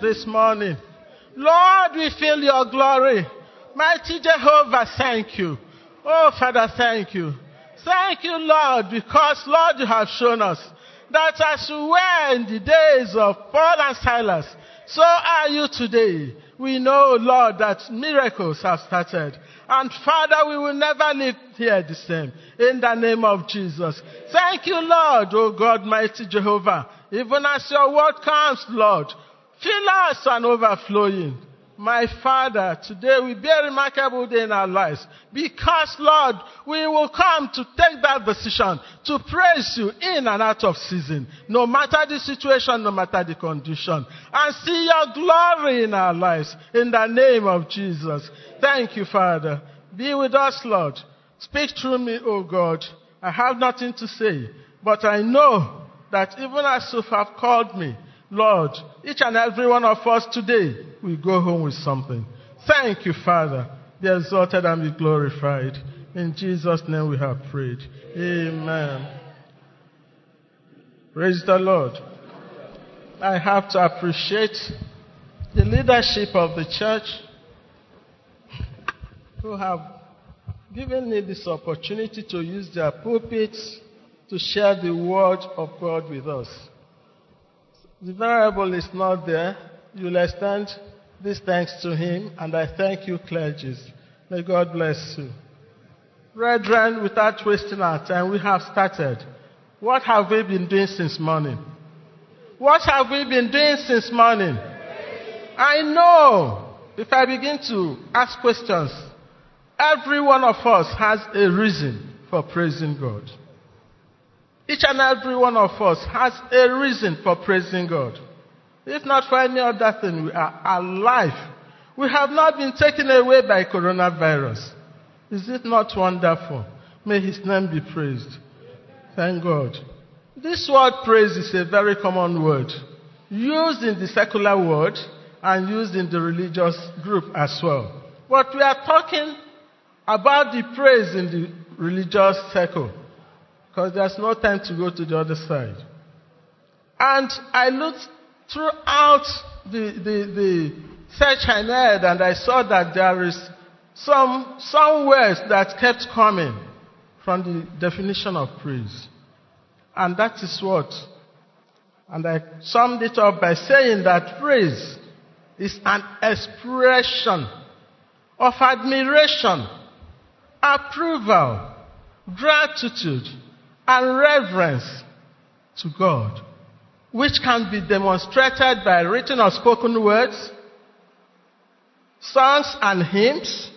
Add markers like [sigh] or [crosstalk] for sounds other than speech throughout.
this morning. Lord, we feel your glory. Mighty Jehovah, thank you. Oh, Father, thank you. Thank you, Lord, because, Lord, you have shown us that as we were in the days of Paul and Silas, so are you today. We know, Lord, that miracles have started. And Father, we will never leave here the same. In the name of Jesus. Thank you, Lord, O God, mighty Jehovah. Even as your word comes, Lord, fill us and overflowing. My Father, today will be a remarkable day in our lives because, Lord, we will come to take that decision to praise you in and out of season, no matter the situation, no matter the condition, and see your glory in our lives in the name of Jesus. Thank you, Father. Be with us, Lord. Speak through me, O God. I have nothing to say, but I know that even as you have called me, Lord, each and every one of us today will go home with something. Thank you, Father. Be exalted and be glorified. In Jesus' name we have prayed. Amen. Praise the Lord. I have to appreciate the leadership of the church who have given me this opportunity to use their pulpits to share the word of God with us. The Venerable is not there. You'll extend this thanks to him, and I thank you, clergies. May God bless you. Brethren, without wasting our time, we have started. What have we been doing since morning? What have we been doing since morning? I know if I begin to ask questions, every one of us has a reason for praising God. Each and every one of us has a reason for praising God. If not for any other thing, we are alive. We have not been taken away by coronavirus. Is it not wonderful? May his name be praised. Thank God. This word praise is a very common word, used in the secular world and used in the religious group as well. But we are talking about the praise in the religious circle because there's no time to go to the other side. And I looked throughout the, the, the search I made and I saw that there is some, some words that kept coming from the definition of praise. And that is what? And I summed it up by saying that praise is an expression of admiration, approval, gratitude, and reverence to God, which can be demonstrated by written or spoken words, songs and hymns,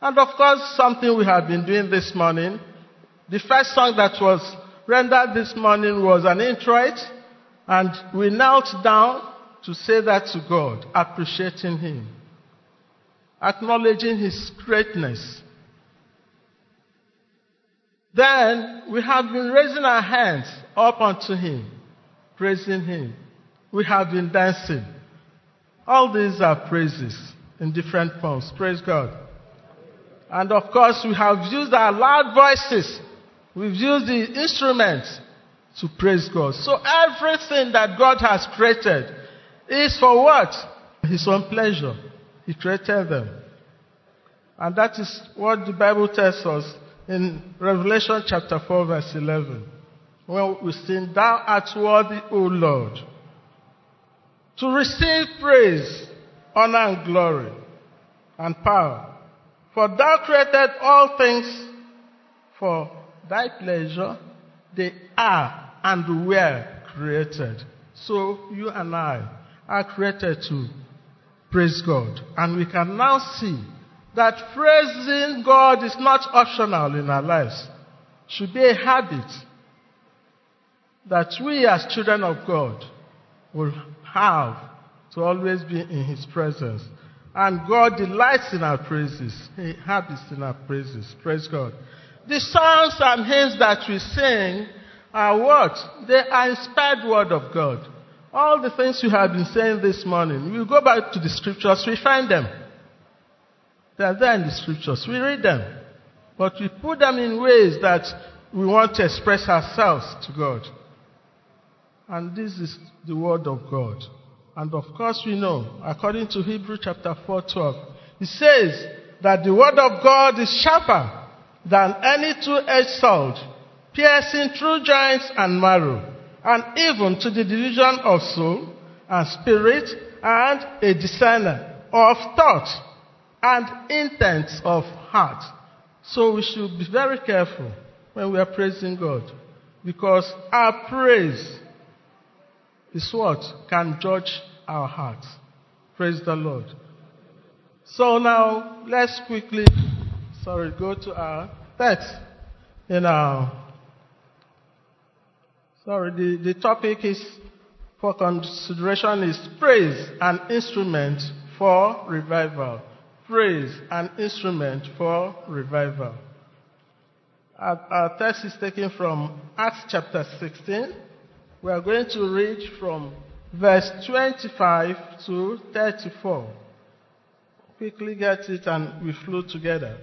and of course, something we have been doing this morning. The first song that was rendered this morning was an introit, and we knelt down to say that to God, appreciating Him, acknowledging His greatness, then we have been raising our hands up unto Him, praising Him. We have been dancing. All these are praises in different forms. Praise God. And of course, we have used our loud voices. We've used the instruments to praise God. So everything that God has created is for what? His own pleasure. He created them. And that is what the Bible tells us in Revelation chapter 4, verse 11, when we sing, Thou art worthy, O Lord, to receive praise, honor, and glory, and power. For thou created all things for thy pleasure, they are and were created. So you and I are created to praise God. And we can now see that praising God is not optional in our lives. Should be a habit that we as children of God will have to always be in His presence. And God delights in our praises. He habits in our praises. Praise God. The songs and hymns that we sing are what? They are inspired word of God. All the things you have been saying this morning, we go back to the scriptures, we find them. They are there in the scriptures. We read them. But we put them in ways that we want to express ourselves to God. And this is the word of God. And of course we know, according to Hebrew chapter 4, 12, it says that the word of God is sharper than any two-edged sword, piercing through joints and marrow, and even to the division of soul and spirit, and a discerner of thought and intents of heart. So we should be very careful when we are praising God, because our praise is what can judge our hearts. Praise the Lord. So now let's quickly, sorry, go to our text in our Sorry, the, the topic is for consideration is praise, an instrument for revival. Praise, an instrument for revival. Our, our text is taken from Acts chapter 16. We are going to read from verse 25 to 34. Quickly get it and we flow together.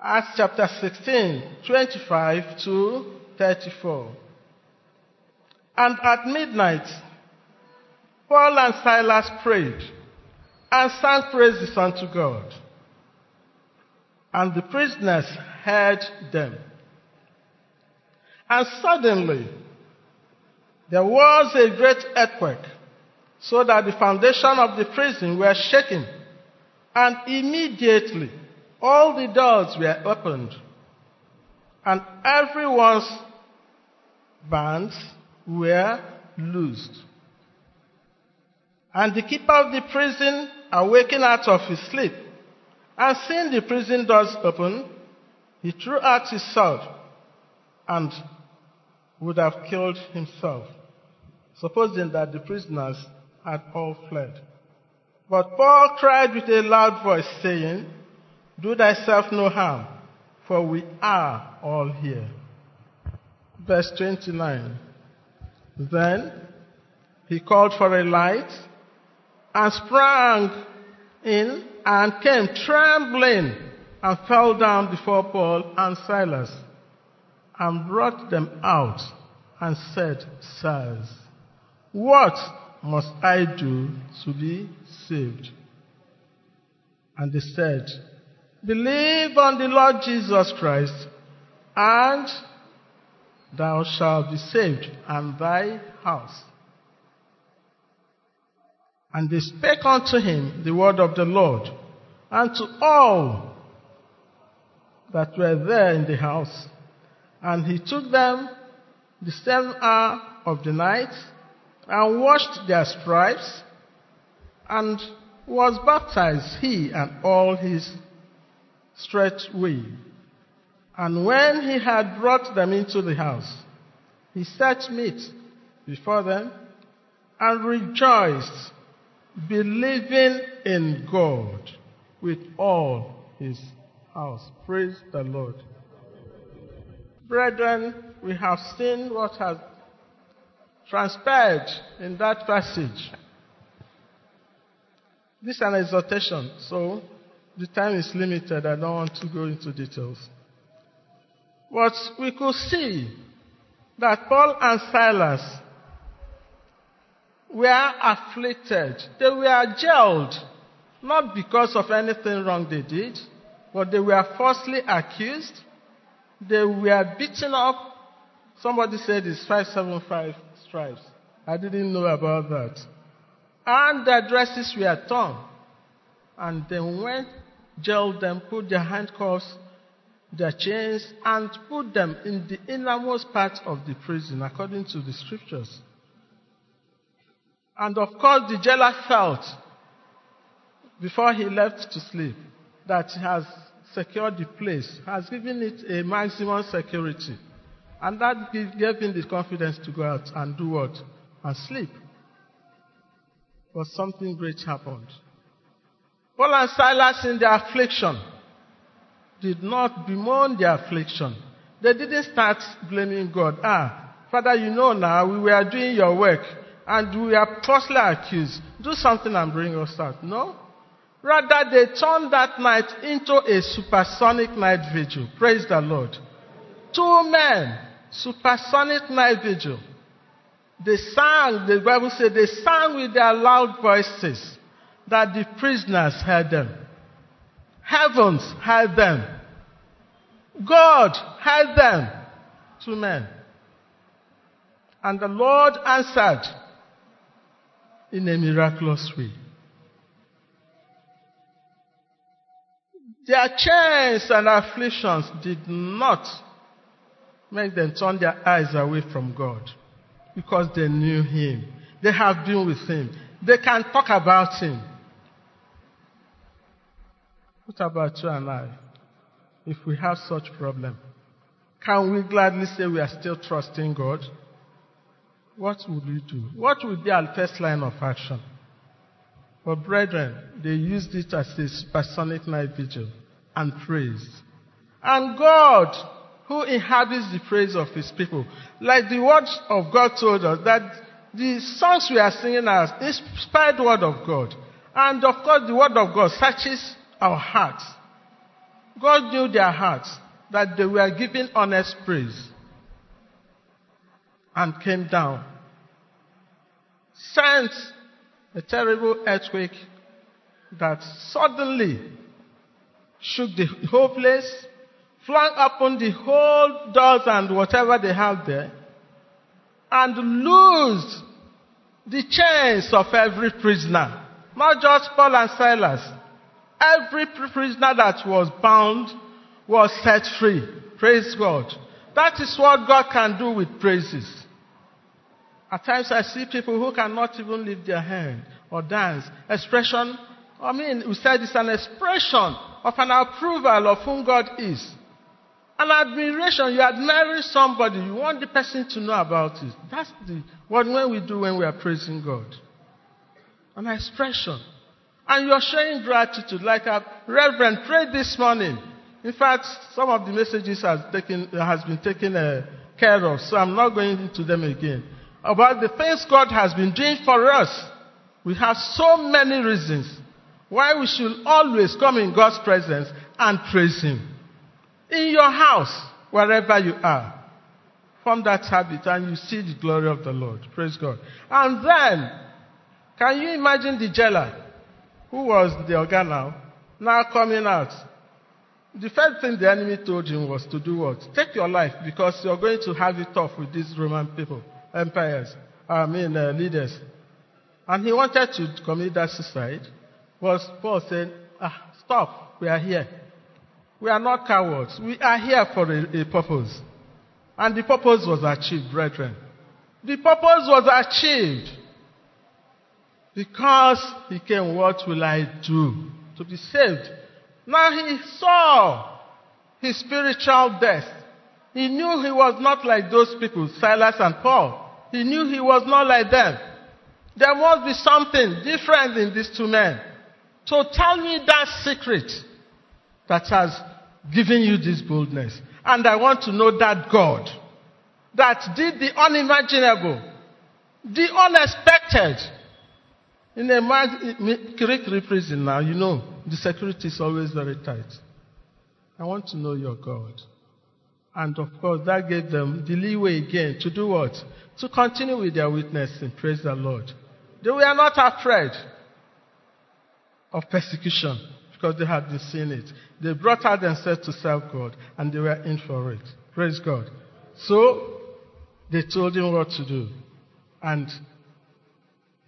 Acts chapter 16, 25 to 34. And at midnight, Paul and Silas prayed and sang praises unto God. And the prisoners heard them. And suddenly, there was a great earthquake, so that the foundation of the prison were shaken. And immediately, all the doors were opened, and everyone's bands were loosed. And the keeper of the prison, awakened out of his sleep, and seeing the prison doors open, he threw out his sword and would have killed himself, supposing that the prisoners had all fled. But Paul cried with a loud voice, saying, Do thyself no harm, for we are all here verse 29. Then he called for a light and sprang in and came trembling and fell down before Paul and Silas and brought them out and said, Sirs, what must I do to be saved? And they said, Believe on the Lord Jesus Christ and thou shalt be saved, and thy house. And they spake unto him the word of the Lord, and to all that were there in the house. And he took them the same hour of the night, and washed their stripes, and was baptized, he and all his straightway. And when he had brought them into the house, he set meat before them and rejoiced, believing in God with all his house. Praise the Lord. Brethren, we have seen what has transpired in that passage. This is an exhortation, so the time is limited. I don't want to go into details. But we could see that Paul and Silas were afflicted. They were jailed, not because of anything wrong they did, but they were falsely accused. They were beaten up. Somebody said it's 575 stripes. I didn't know about that. And their dresses were torn. And they went, jailed them, put their handcuffs their chains and put them in the innermost part of the prison according to the scriptures. And of course, the jailer felt before he left to sleep that he has secured the place, has given it a maximum security. And that gave him the confidence to go out and do what? And sleep. But something great happened. Paul and Silas in their affliction did not bemoan their affliction. They didn't start blaming God. Ah, Father, you know now we were doing your work and we are falsely accused. Do something and bring us out. No. Rather, they turned that night into a supersonic night vigil. Praise the Lord. Two men Supersonic night vigil. They sang, the Bible said, they sang with their loud voices that the prisoners heard them. Heavens heard them. God heard them. Two men. And the Lord answered in a miraculous way. Their chains and afflictions did not make them turn their eyes away from God because they knew Him. They have been with Him. They can talk about Him. What about you and I? If we have such problem, can we gladly say we are still trusting God? What would we do? What would be our first line of action? But brethren, they used it as a supersonic night vigil and praise. And God, who inhabits the praise of his people, like the words of God told us that the songs we are singing are inspired word of God. And of course, the word of God searches our hearts. God knew their hearts that they were giving honest praise and came down. Sent a terrible earthquake that suddenly shook the whole place, flung open the whole doors and whatever they have there, and loosed the chains of every prisoner. Not just Paul and Silas. Every prisoner that was bound was set free. Praise God. That is what God can do with praises. At times I see people who cannot even lift their hand or dance. Expression, I mean, we said it's an expression of an approval of whom God is. An admiration, you admire somebody, you want the person to know about it. That's the, what when we do when we are praising God. An expression. And you're showing gratitude, like a reverend prayed this morning. In fact, some of the messages has, taken, has been taken uh, care of, so I'm not going into them again. About the things God has been doing for us. We have so many reasons why we should always come in God's presence and praise Him. In your house, wherever you are, form that habit and you see the glory of the Lord. Praise God. And then, can you imagine the jailer who was the organ now, now coming out the first thing the enemy told him was to do what? Take your life because you're going to have it tough with these Roman people, empires, I mean uh, leaders. And he wanted to commit that suicide. Was Paul said, ah, stop, we are here. We are not cowards. We are here for a, a purpose. And the purpose was achieved, brethren. The purpose was achieved. Because he came, what will I do to be saved? Now he saw his spiritual death. He knew he was not like those people, Silas and Paul. He knew he was not like them. There must be something different in these two men. So tell me that secret that has given you this boldness. And I want to know that God that did the unimaginable, the unexpected, in a Greek prison now, you know, the security is always very tight. I want to know your God. And of course, that gave them the leeway again to do what? To continue with their witnessing. Praise the Lord. They were not afraid of persecution because they had seeing it. They brought out themselves to serve God and they were in for it. Praise God. So, they told him what to do. And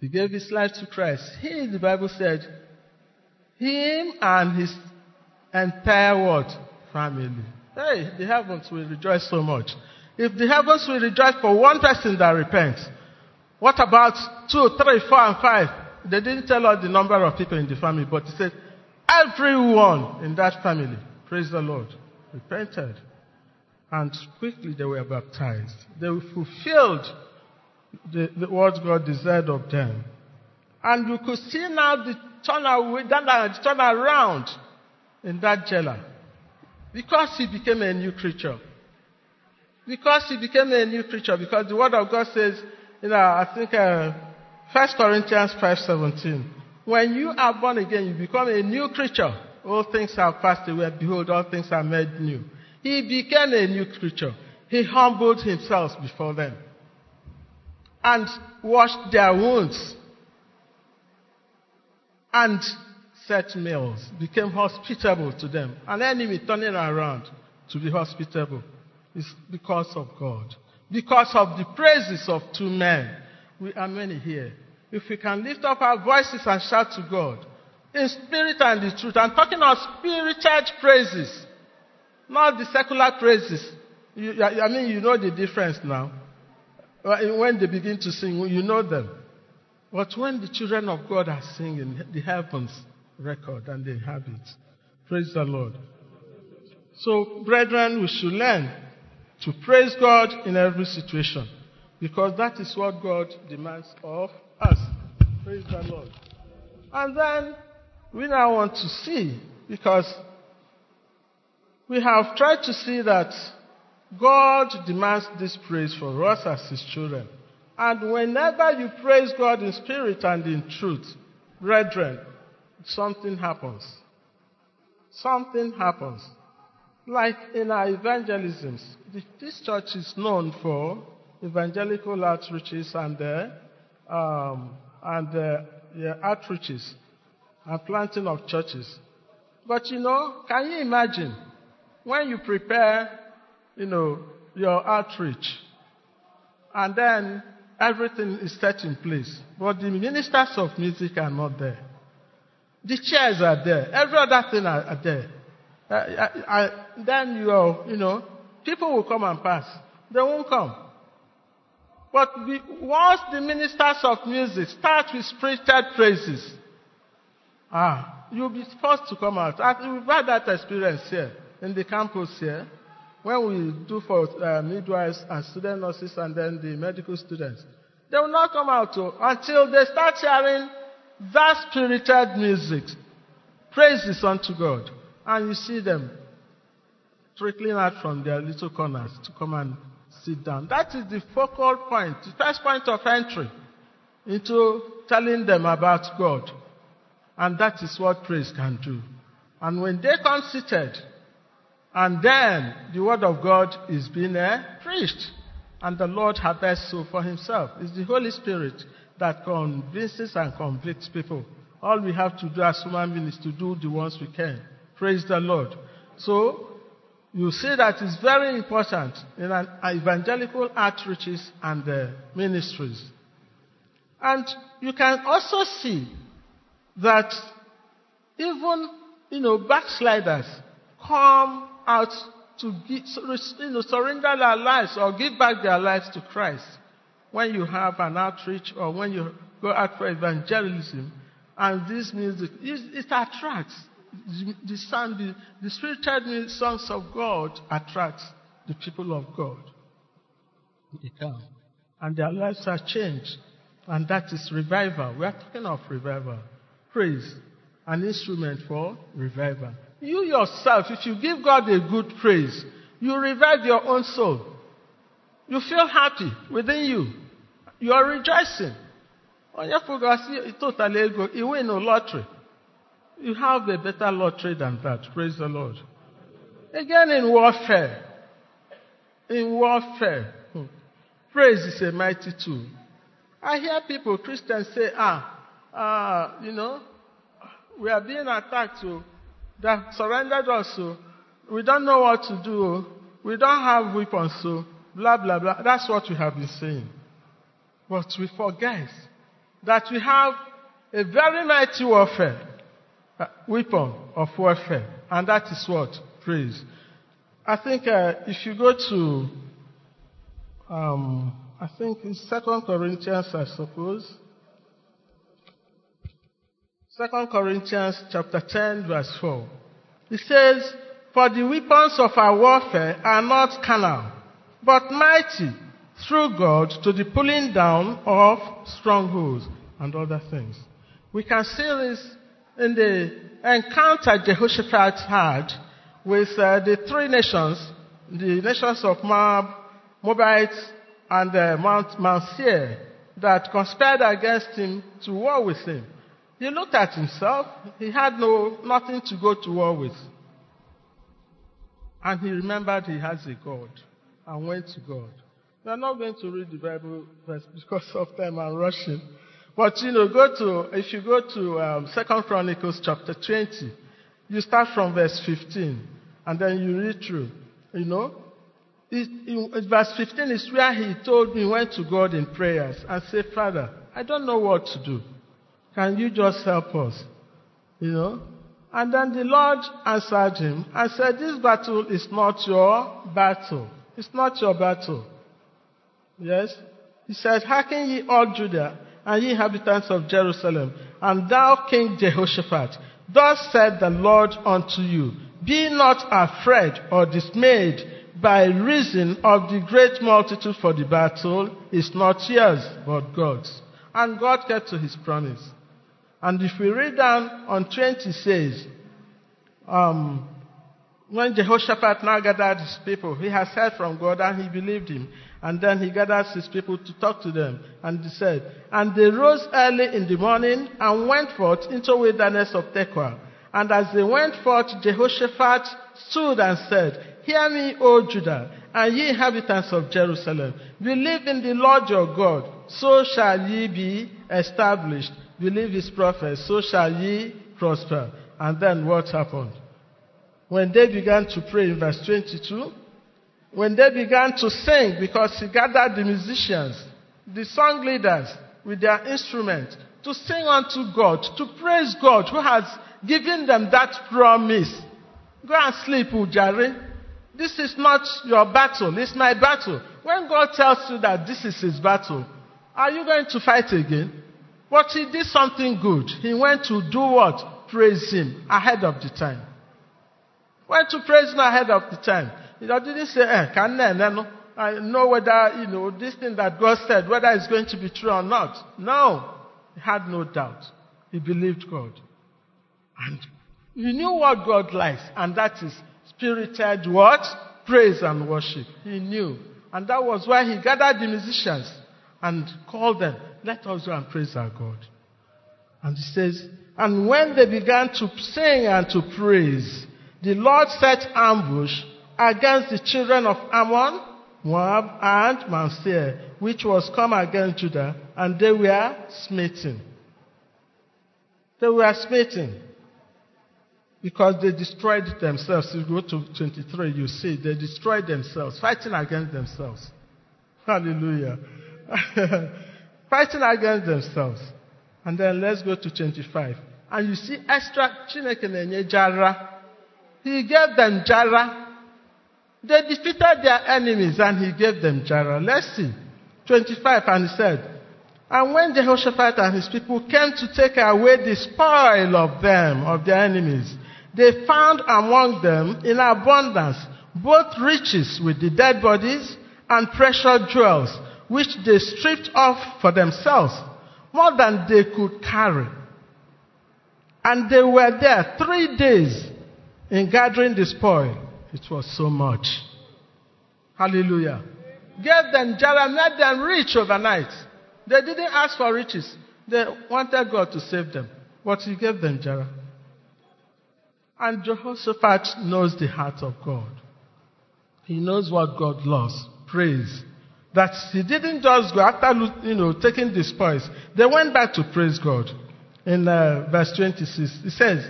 he gave his life to Christ. He, the Bible said, him and his entire world Family. Hey, the heavens will rejoice so much. If the heavens will rejoice for one person that repents, what about two, three, four, and five? They didn't tell us the number of people in the family, but he said, everyone in that family, praise the Lord, repented. And quickly they were baptized. They fulfilled the, the, what God desired of them. And you could see now the turn, away, turn around in that jailer. Because he became a new creature. Because he became a new creature. Because the word of God says, you know, I think uh, 1 Corinthians 5.17, when you are born again, you become a new creature. All things have passed away. Behold, all things are made new. He became a new creature. He humbled himself before them and washed their wounds and set meals, became hospitable to them. An enemy turning around to be hospitable is because of God. Because of the praises of two men. We are many here. If we can lift up our voices and shout to God in spirit and in truth, I'm talking of spiritual praises, not the secular praises. You, I mean, you know the difference now. When they begin to sing, you know them. But when the children of God are singing, the heavens record and they inhabit. Praise the Lord. So, brethren, we should learn to praise God in every situation because that is what God demands of us. Praise the Lord. And then we now want to see because we have tried to see that God demands this praise for us as His children. And whenever you praise God in spirit and in truth, brethren, something happens. Something happens. Like in our evangelisms, this church is known for evangelical outreaches and uh, um, and uh, yeah, outreaches and planting of churches. But you know, can you imagine when you prepare, you know, your outreach, and then everything is set in place, but the ministers of music are not there. The chairs are there. Every other thing are, are there. Uh, I, I, then you you know, people will come and pass. They won't come. But once the ministers of music start with spirited praises, ah, you'll be forced to come out. we've had that experience here in the campus here when we do for uh, midwives and student nurses and then the medical students. They will not come out to, until they start hearing that spirited music. Praises unto God. And you see them trickling out from their little corners to come and sit down. That is the focal point, the first point of entry into telling them about God. And that is what praise can do. And when they come seated, and then the word of God is being uh, preached, and the Lord harvests so for himself. It's the Holy Spirit that convinces and convicts people. All we have to do as human beings is to do the ones we can. Praise the Lord. So, you see that it's very important in an evangelical outreaches and uh, ministries. And you can also see that even, you know, backsliders come out to give, you know, surrender their lives or give back their lives to Christ when you have an outreach or when you go out for evangelism and this music, it, it attracts. The, the, sound, the, the spiritual songs of God attracts the people of God. They come. And their lives are changed. And that is revival. We are talking of revival. Praise. An instrument for revival. You yourself, if you give God a good praise, you revive your own soul. You feel happy within you. You are rejoicing. Onye fụgasị total ego, you win a lottery. You have a better lottery than that. Praise the Lord. Again, in warfare, in warfare, hmm, praise is a mighty tool. I hear people, Christians, say, ah, ah, you know, we are being attacked, so they surrendered us, so we don't know what to do, we don't have weapons, so blah, blah, blah. That's what we have been saying. But we forget that we have a very mighty warfare, weapon of warfare, and that is what? Praise. I think uh, if you go to, um, I think it's Second Corinthians, I suppose. Second Corinthians chapter 10, verse 4. It says, For the weapons of our warfare are not carnal, but mighty through God to the pulling down of strongholds and other things. We can see this in the encounter Jehoshaphat had with uh, the three nations, the nations of Moab, Moabites, and uh, Mount, Mount Seir, that conspired against him to war with him. He looked at himself. He had no, nothing to go to war with. And he remembered he has a God. and went to God. We are not going to read the Bible verse because of time and rushing. But you know, go to, if you go to um, 2 Chronicles chapter 20, you start from verse 15 and then you read through. You know, it, verse 15 is where he told me, went to God in prayers and said, Father, I don't know what to do. Can you just help us? You know? And then the Lord answered him and said, This battle is not your battle. It's not your battle. Yes? He said, Hearken ye all Judah and ye inhabitants of Jerusalem, and thou King Jehoshaphat, thus said the Lord unto you, Be not afraid or dismayed by reason of the great multitude for the battle is not yours, but God's. And God kept to his promise. And if we read down on 20 says, um, when Jehoshaphat now gathered his people, he has heard from God and he believed him. And then he gathered his people to talk to them. And he said, And they rose early in the morning and went forth into the wilderness of Tekoa. And as they went forth, Jehoshaphat stood and said, Hear me, O Judah, and ye inhabitants of Jerusalem. Believe in the Lord your God, so shall ye be established. Believe his prophets, so shall ye prosper. And then what happened? When they began to pray in verse 22, when they began to sing, because he gathered the musicians, the song leaders with their instruments, to sing unto God, to praise God who has given them that promise. Go and sleep, Ujari. This is not your battle, it's my battle. When God tells you that this is his battle, are you going to fight again? But he did something good. He went to do what? Praise him ahead of the time. Went to praise him ahead of the time. He didn't say, eh, can I know whether, you know, this thing that God said, whether it's going to be true or not. No. He had no doubt. He believed God. And he knew what God likes, and that is spirited what? Praise and worship. He knew. And that was why he gathered the musicians and called them, let us go and praise our God. And he says, and when they began to sing and to praise, the Lord set ambush against the children of Ammon, Moab, and Seir, which was come against Judah, and they were smitten. They were smitten because they destroyed themselves. You go to 23, you see they destroyed themselves, fighting against themselves. Hallelujah. [laughs] fighting against themselves. And then let's go to 25. And you see extra Chineke Jara. He gave them Jara they defeated their enemies and he gave them Jara. Let's see. 25, and he said, And when Jehoshaphat and his people came to take away the spoil of them, of their enemies, they found among them in abundance both riches with the dead bodies and precious jewels, which they stripped off for themselves, more than they could carry. And they were there three days in gathering the spoil. It was so much. Hallelujah. Gave them Jara, made them rich overnight. They didn't ask for riches. They wanted God to save them. But He gave them Jara. And Jehoshaphat knows the heart of God. He knows what God loves. Praise. That he didn't just go after, you know, taking the spoils. They went back to praise God. In uh, verse 26, it says,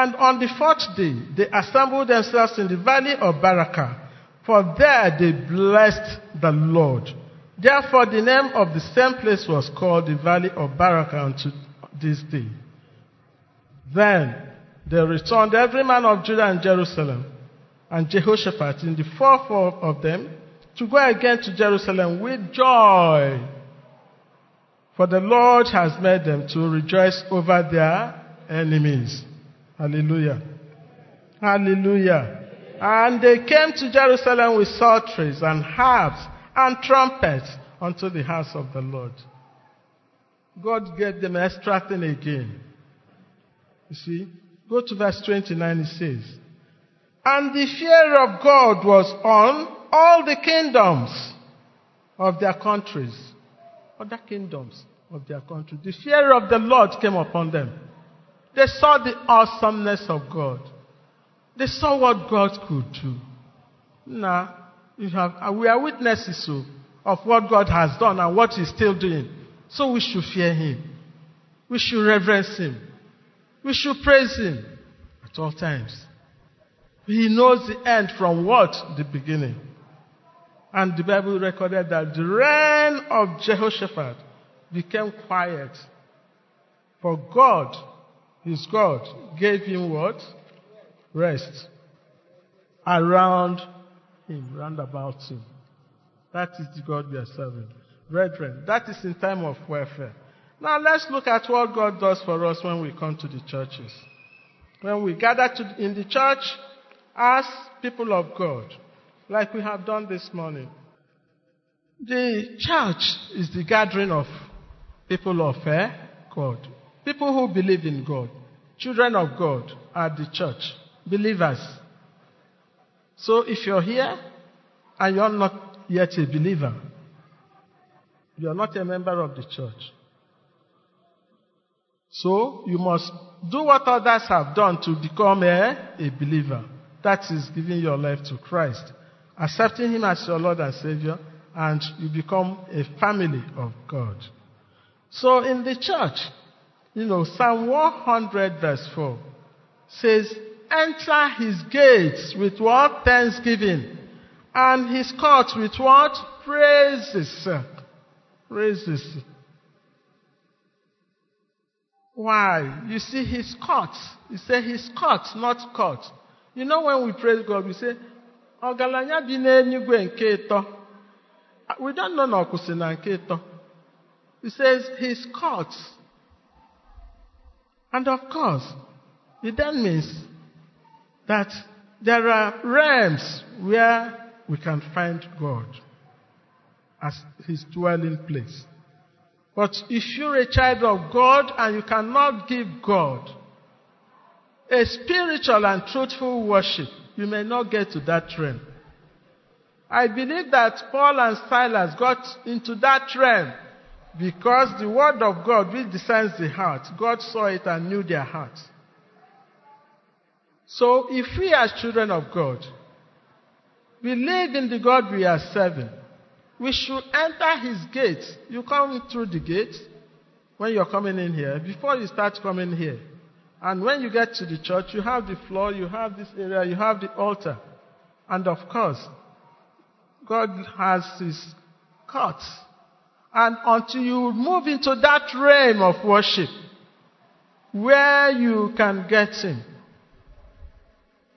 and on the fourth day, they assembled themselves in the valley of Berachah, for there they blessed the Lord. Therefore, the name of the same place was called the valley of Berachah unto this day. Then they returned, every man of Judah and Jerusalem, and Jehoshaphat in the fourth of them, to go again to Jerusalem with joy. For the Lord has made them to rejoice over their enemies. Hallelujah. Hallelujah. And they came to Jerusalem with psalteries and harps and trumpets unto the house of the Lord. God gave them extra thing again. You see? Go to verse 29, it says, And the fear of God was on all the kingdoms of their countries. Other kingdoms of their country. The fear of the Lord came upon them. They saw the awesomeness of God. They saw what God could do. Now, uh, we are witnesses so, of what God has done and what He's still doing. So we should fear Him. We should reverence Him. We should praise Him at all times. He knows the end from what? The beginning. And the Bible recorded that the reign of Jehoshaphat became quiet. For God, his God, gave him what? Rest. Around him, round about him. That is the God we are serving. Brethren, that is in time of warfare. Now let's look at what God does for us when we come to the churches. When we gather to, in the church as people of God, like we have done this morning. The church is the gathering of people of eh, God. People who believe in God. Children of God are the church. Believers. So if you're here and you're not yet a believer, you're not a member of the church. So you must do what others have done to become a, a believer. That is giving your life to Christ, accepting Him as your Lord and Savior, and you become a family of God. So in the church, you know, Psalm 100 verse 4 says, enter his gates with what? Thanksgiving. And his courts with what? Praises. Praises. Why? You see, his courts. You say his courts, not court. You know when we praise God, we say, ọgaranya bi. We don't know na ọkwụsị na nke ịtọ. He says his courts. And of course, it then means that there are realms where we can find God as his dwelling place. But if you're a child of God and you cannot give God a spiritual and truthful worship, you may not get to that realm. I believe that Paul and Silas got into that realm because the word of God, which discerns the heart, God saw it and knew their hearts. So if we as children of God believe in the God we are serving, we should enter his gates. You come through the gate when you're coming in here, before you start coming here. And when you get to the church, you have the floor, you have this area, you have the altar. And of course, God has his courts. And until you move into that realm of worship, where you can get him,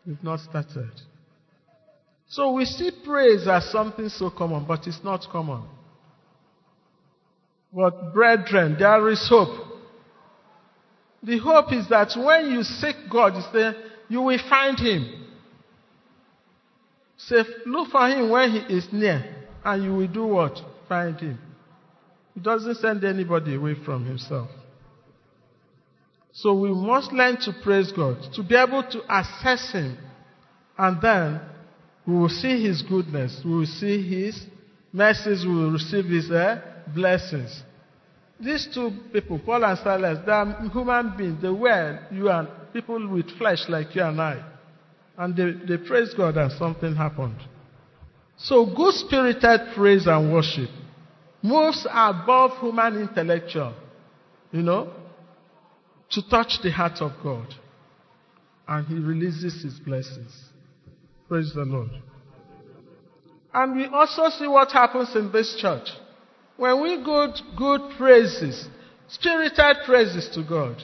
you've not started. So we see praise as something so common, but it's not common. But brethren, there is hope. The hope is that when you seek God, you say, you will find Him. Say, look for Him when He is near, and you will do what? Find Him. He doesn't send anybody away from Himself. So we must learn to praise God, to be able to assess Him, and then we will see His goodness, we will see His mercies, we will receive His uh, blessings. These two people, Paul and Silas, they are human beings. They were you and people with flesh like you and I. And they, they praised God and something happened. So good spirited praise and worship moves above human intellectual, you know, to touch the heart of God. And he releases his blessings. Praise the Lord. And we also see what happens in this church. When we good, good praises, spirited praises to God,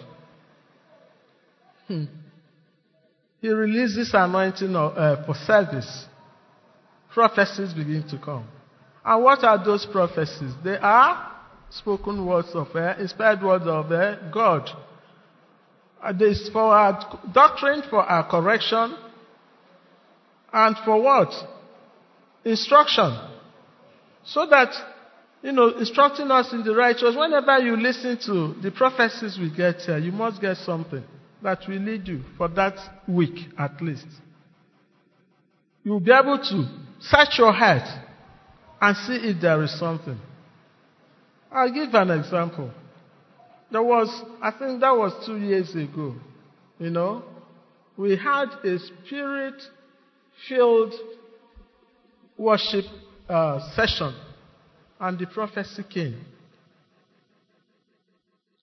hmm, He releases anointing of, uh, for service. Prophecies begin to come. And what are those prophecies? They are spoken words of uh, inspired words of uh, God. Uh, this for our doctrine, for our correction, and for what? Instruction. So that you know, instructing us in the righteous. Whenever you listen to the prophecies we get here, you must get something that will lead you for that week at least. You'll be able to search your heart and see if there is something. I'll give an example. There was, I think that was two years ago, you know, we had a spirit filled worship uh, session, and the prophecy came.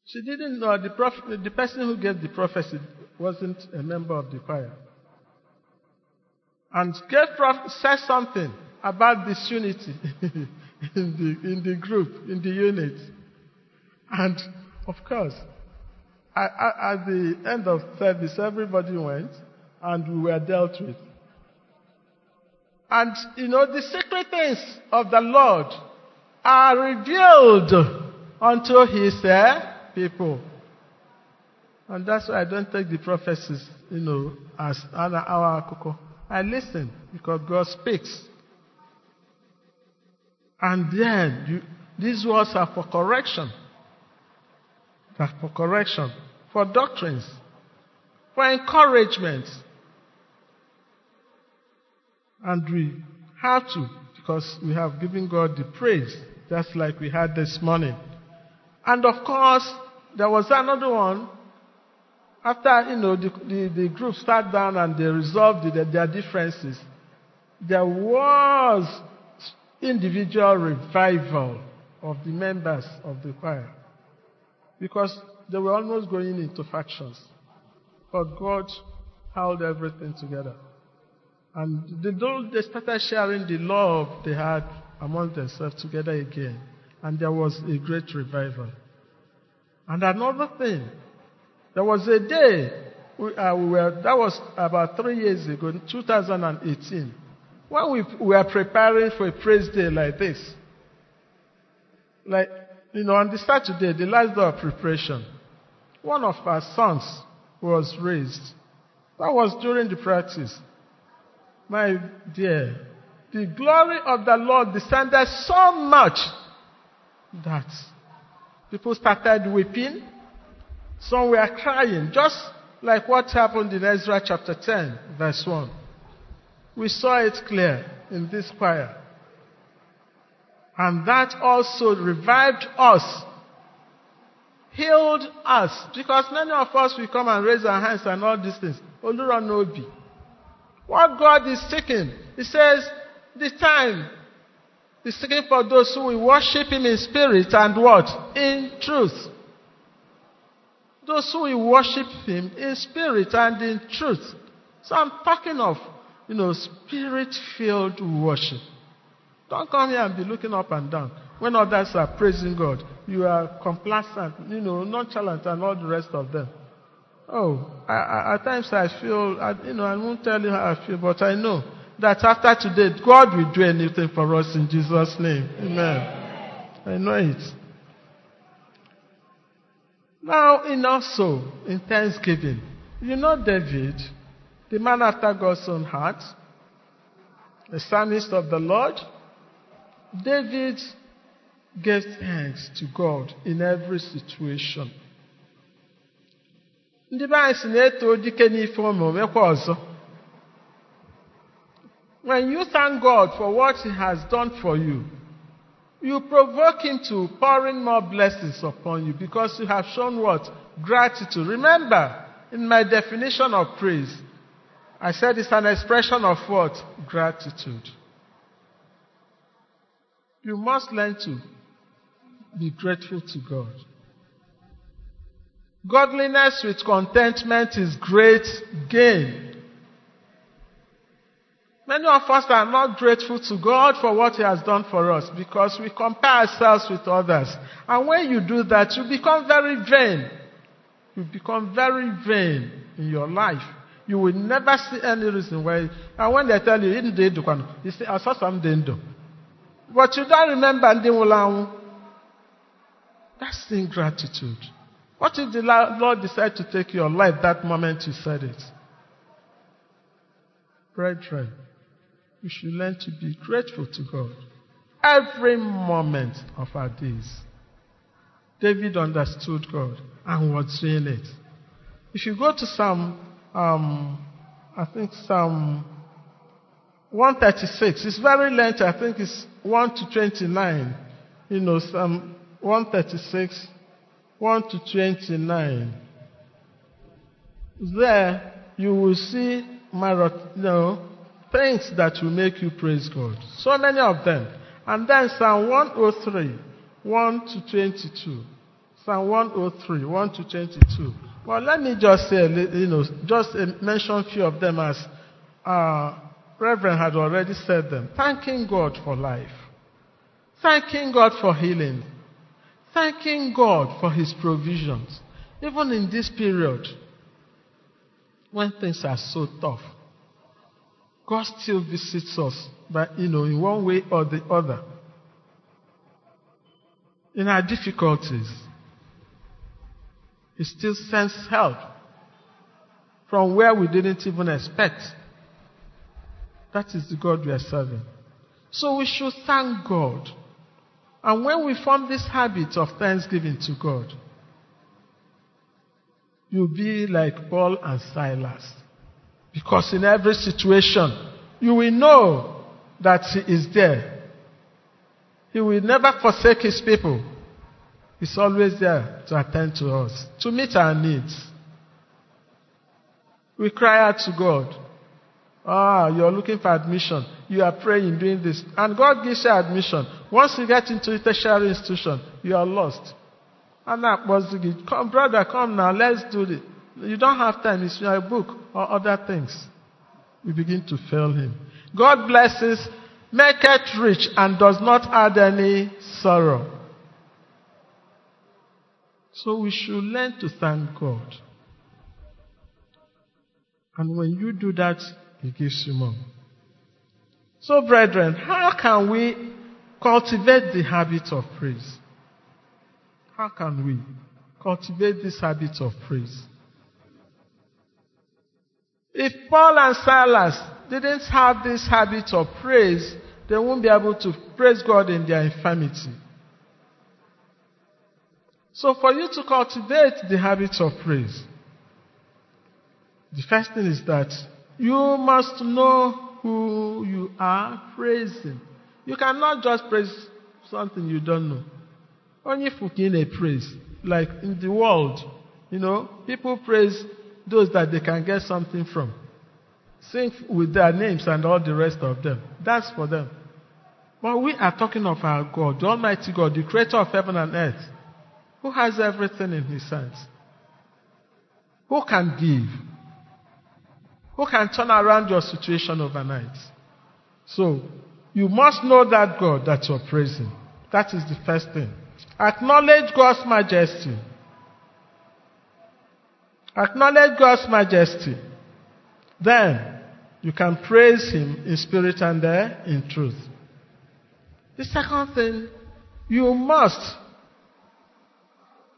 She didn't know the, prophet, the person who gave the prophecy wasn't a member of the choir. And gave prof- said something about disunity [laughs] in, the, in the group, in the unit. And of course, I, I, at the end of service, everybody went and we were dealt with. And you know, the secret things of the Lord are revealed unto his uh, people. And that's why I don't take the prophecies, you know, as our akoko. I listen because God speaks. And then you, these words are for correction. They're for correction, for doctrines, for encouragement. And we have to, because we have given God the praise, just like we had this morning. And of course, there was another one. After, you know, the, the, the group sat down and they resolved the, their differences, there was individual revival of the members of the choir. Because they were almost going into factions. But God held everything together. And they, they started sharing the love they had among themselves together again. And there was a great revival. And another thing, there was a day, we, uh, we were, that was about three years ago, 2018, when we were preparing for a praise day like this. Like, you know, on the Saturday, the last day of preparation, one of our sons was raised. That was during the practice. My dear, the glory of the Lord descended so much that people started weeping. Some were crying, just like what happened in Ezra chapter 10, verse 1. We saw it clear in this choir. And that also revived us, healed us, because many of us will come and raise our hands and all these things. Olura. What God is seeking, He says, the time is seeking for those who will worship Him in spirit and what? In truth. Those who will worship Him in spirit and in truth. So I'm talking of, you know, spirit filled worship. Don't come here and be looking up and down. When others are praising God, you are complacent, you know, nonchalant and all the rest of them. Oh, I, I, at times I feel, I, you know, I won't tell you how I feel, but I know that after today, God will do anything for us in Jesus' name. Amen. I know it. Now, in also, in Thanksgiving, you know David, the man after God's own heart, the psalmist of the Lord, David gave thanks to God in every situation. ndị be anyị si na-eto dike n'ife ọzọ when you thank God for what He has done for you, you provoke Him to pouring more blessings upon you because you have shown what? Gratitude. Remember, in my definition of praise, I said it's an expression of what? Gratitude. You must learn to be grateful to God. Godliness with contentment is great gain. Many of us are not grateful to God for what He has done for us because we compare ourselves with others. And when you do that, you become very vain. You become very vain in your life. You will never see any reason why. And when they tell you, you say, I saw something do. But you don't remember That's ingratitude. What if the Lord decide to take your life that moment you said it? Brethren, we should learn to be grateful to God every moment of our days. David understood God and was doing it. If you go to Psalm, um, I think Psalm 136, it's very lengthy. I think it's 1 to 29. You know, Psalm 136, 1 to 29. There, you will see marathon, you know, things that will make you praise God. So many of them. And then Psalm 103, 1 to 22. Psalm 103, 1 to 22. Well, let me just say, you know, just mention a few of them as uh, Reverend had already said them. Thanking God for life. Thanking God for healing. Thanking God for His provisions. Even in this period, when things are so tough, God still visits us, but you know, in one way or the other. In our difficulties, He still sends help from where we didn't even expect. That is the God we are serving. So we should thank God. And when we form this habit of thanksgiving to God, you'll be like Paul and Silas. Because in every situation, you will know that He is there. He will never forsake His people. He's always there to attend to us, to meet our needs. We cry out to God. Ah, you're looking for admission. You are praying, doing this. And God gives you admission. Once you get into a tertiary institution, you are lost. And that was the come, brother, come now, let's do it. You don't have time, it's your book or other things. We begin to fail him. God blesses, maketh rich, and does not add any sorrow. So we should learn to thank God. And when you do that, He gives you more. So, brethren, how can we cultivate the habit of praise? How can we cultivate this habit of praise? If Paul and Silas didn't have this habit of praise, they won't be able to praise God in their infirmity. So, for you to cultivate the habit of praise, the first thing is that you must know who you are praising. You cannot just praise something you don't know. Only in a praise. Like in the world, you know, people praise those that they can get something from. Sing with their names and all the rest of them. That's for them. But we are talking of our God, the Almighty God, the creator of heaven and earth, who has everything in his hands. Who can give? Who can turn around your situation overnight? So, you must know that God that you're praising. That is the first thing. Acknowledge God's majesty. Acknowledge God's majesty. Then you can praise Him in spirit and in truth. The second thing, you must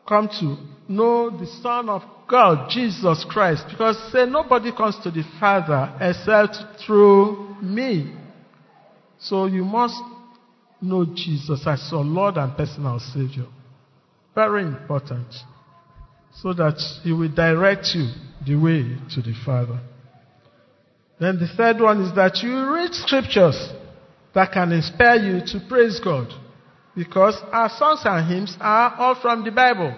come to know the Son of God, Jesus Christ, because say nobody comes to the Father except through me. So you must know Jesus as your Lord and personal Savior. Very important. So that He will direct you the way to the Father. Then the third one is that you read scriptures that can inspire you to praise God. Because our songs and hymns are all from the Bible.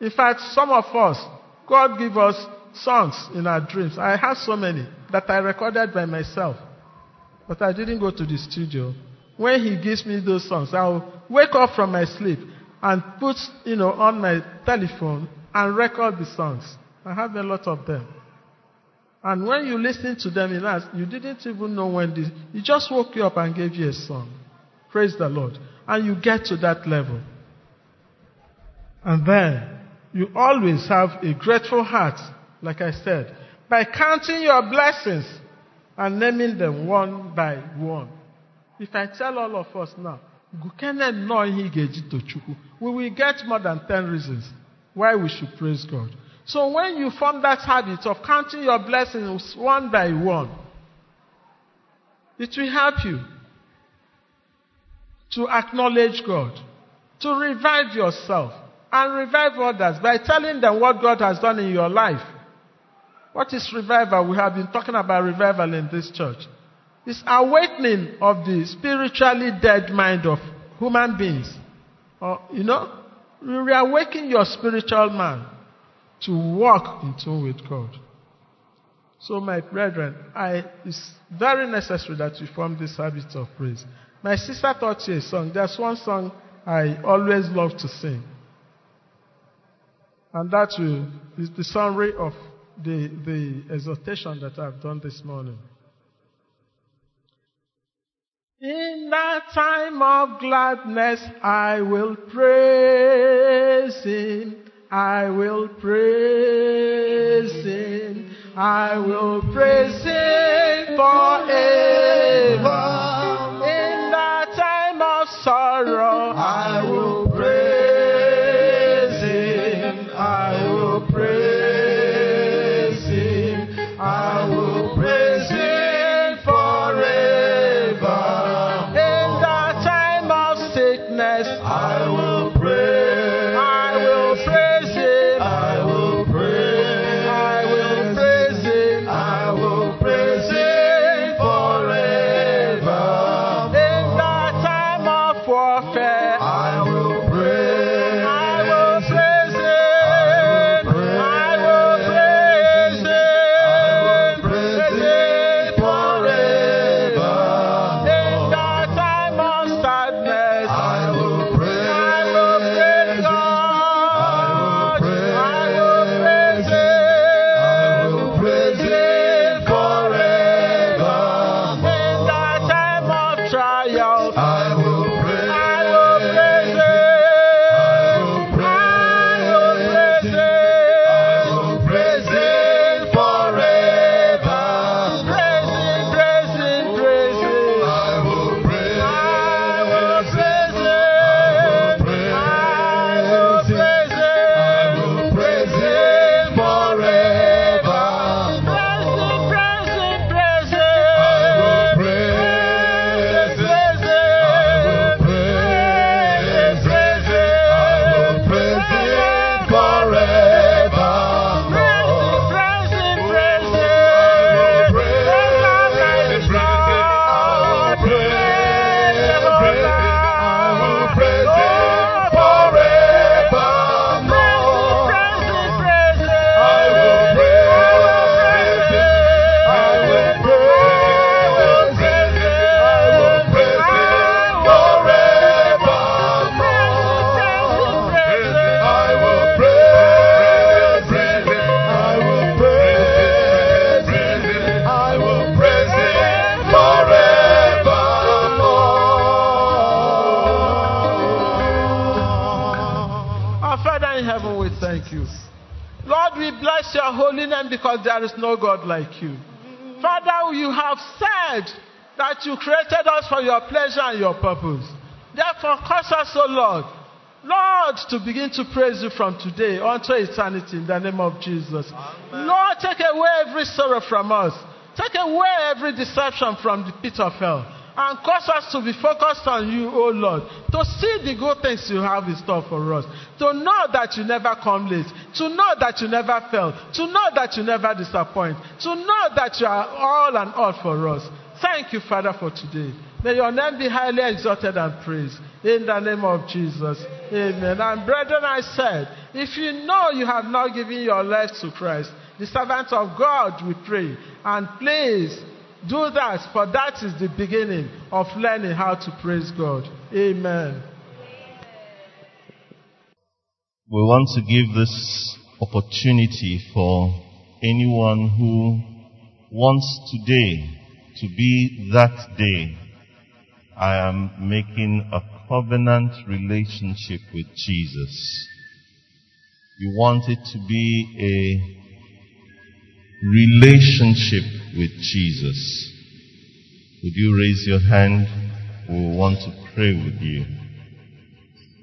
In fact, some of us, God give us songs in our dreams. I have so many that I recorded by myself. But I didn't go to the studio. When he gives me those songs, I'll wake up from my sleep and put, you know, on my telephone and record the songs. I have a lot of them. And when you listen to them in us, you didn't even know when this, he just woke you up and gave you a song. Praise the Lord. And you get to that level. And then, you always have a grateful heart, like I said, by counting your blessings and naming them one by one. If I tell all of us now, we will get more than 10 reasons why we should praise God. So when you form that habit of counting your blessings one by one, it will help you to acknowledge God, to revive yourself, and revive others by telling them what God has done in your life. What is revival? We have been talking about revival in this church. It's awakening of the spiritually dead mind of human beings. You know, reawaken your spiritual man to walk in tune with God. So, my brethren, I, it's very necessary that we form this habit of praise. My sister taught you a song. There's one song I always love to sing. And that is the summary of the, the exhortation that I've done this morning. In that time of gladness, I will praise Him. I will praise Him. I will praise Him forever. There is no God like you. Father, you have said that you created us for your pleasure and your purpose. Therefore, cause us, O Lord, Lord, to begin to praise you from today unto eternity in the name of Jesus. Lord, take away every sorrow from us. Take away every deception from the pit of hell. And cause us to be focused on you, O Lord. To see the good things you have in store for us. To know that you never come late. To know that you never fail. To know that you never disappoint. To know that you are all and all for us. Thank you, Father, for today. May your name be highly exalted and praised. In the name of Jesus. Amen. And brethren, I said, if you know you have not given your life to Christ, the servant of God, we pray. And please do that, for that is the beginning of learning how to praise God. Amen. We want to give this opportunity for anyone who wants today to be that day. I am making a covenant relationship with Jesus. You want it to be a relationship with Jesus. Would you raise your hand? We want to pray with you.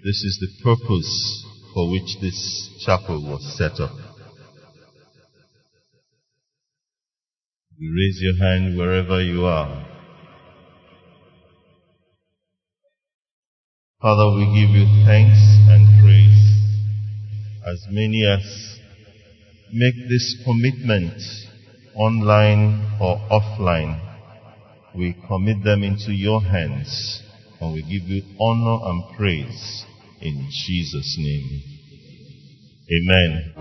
This is the purpose for which this chapel was set up. You raise your hand wherever you are. Father, we give you thanks and praise. As many as make this commitment, online or offline, we commit them into your hands and we give you honor and praise in Jesus' name. Amen.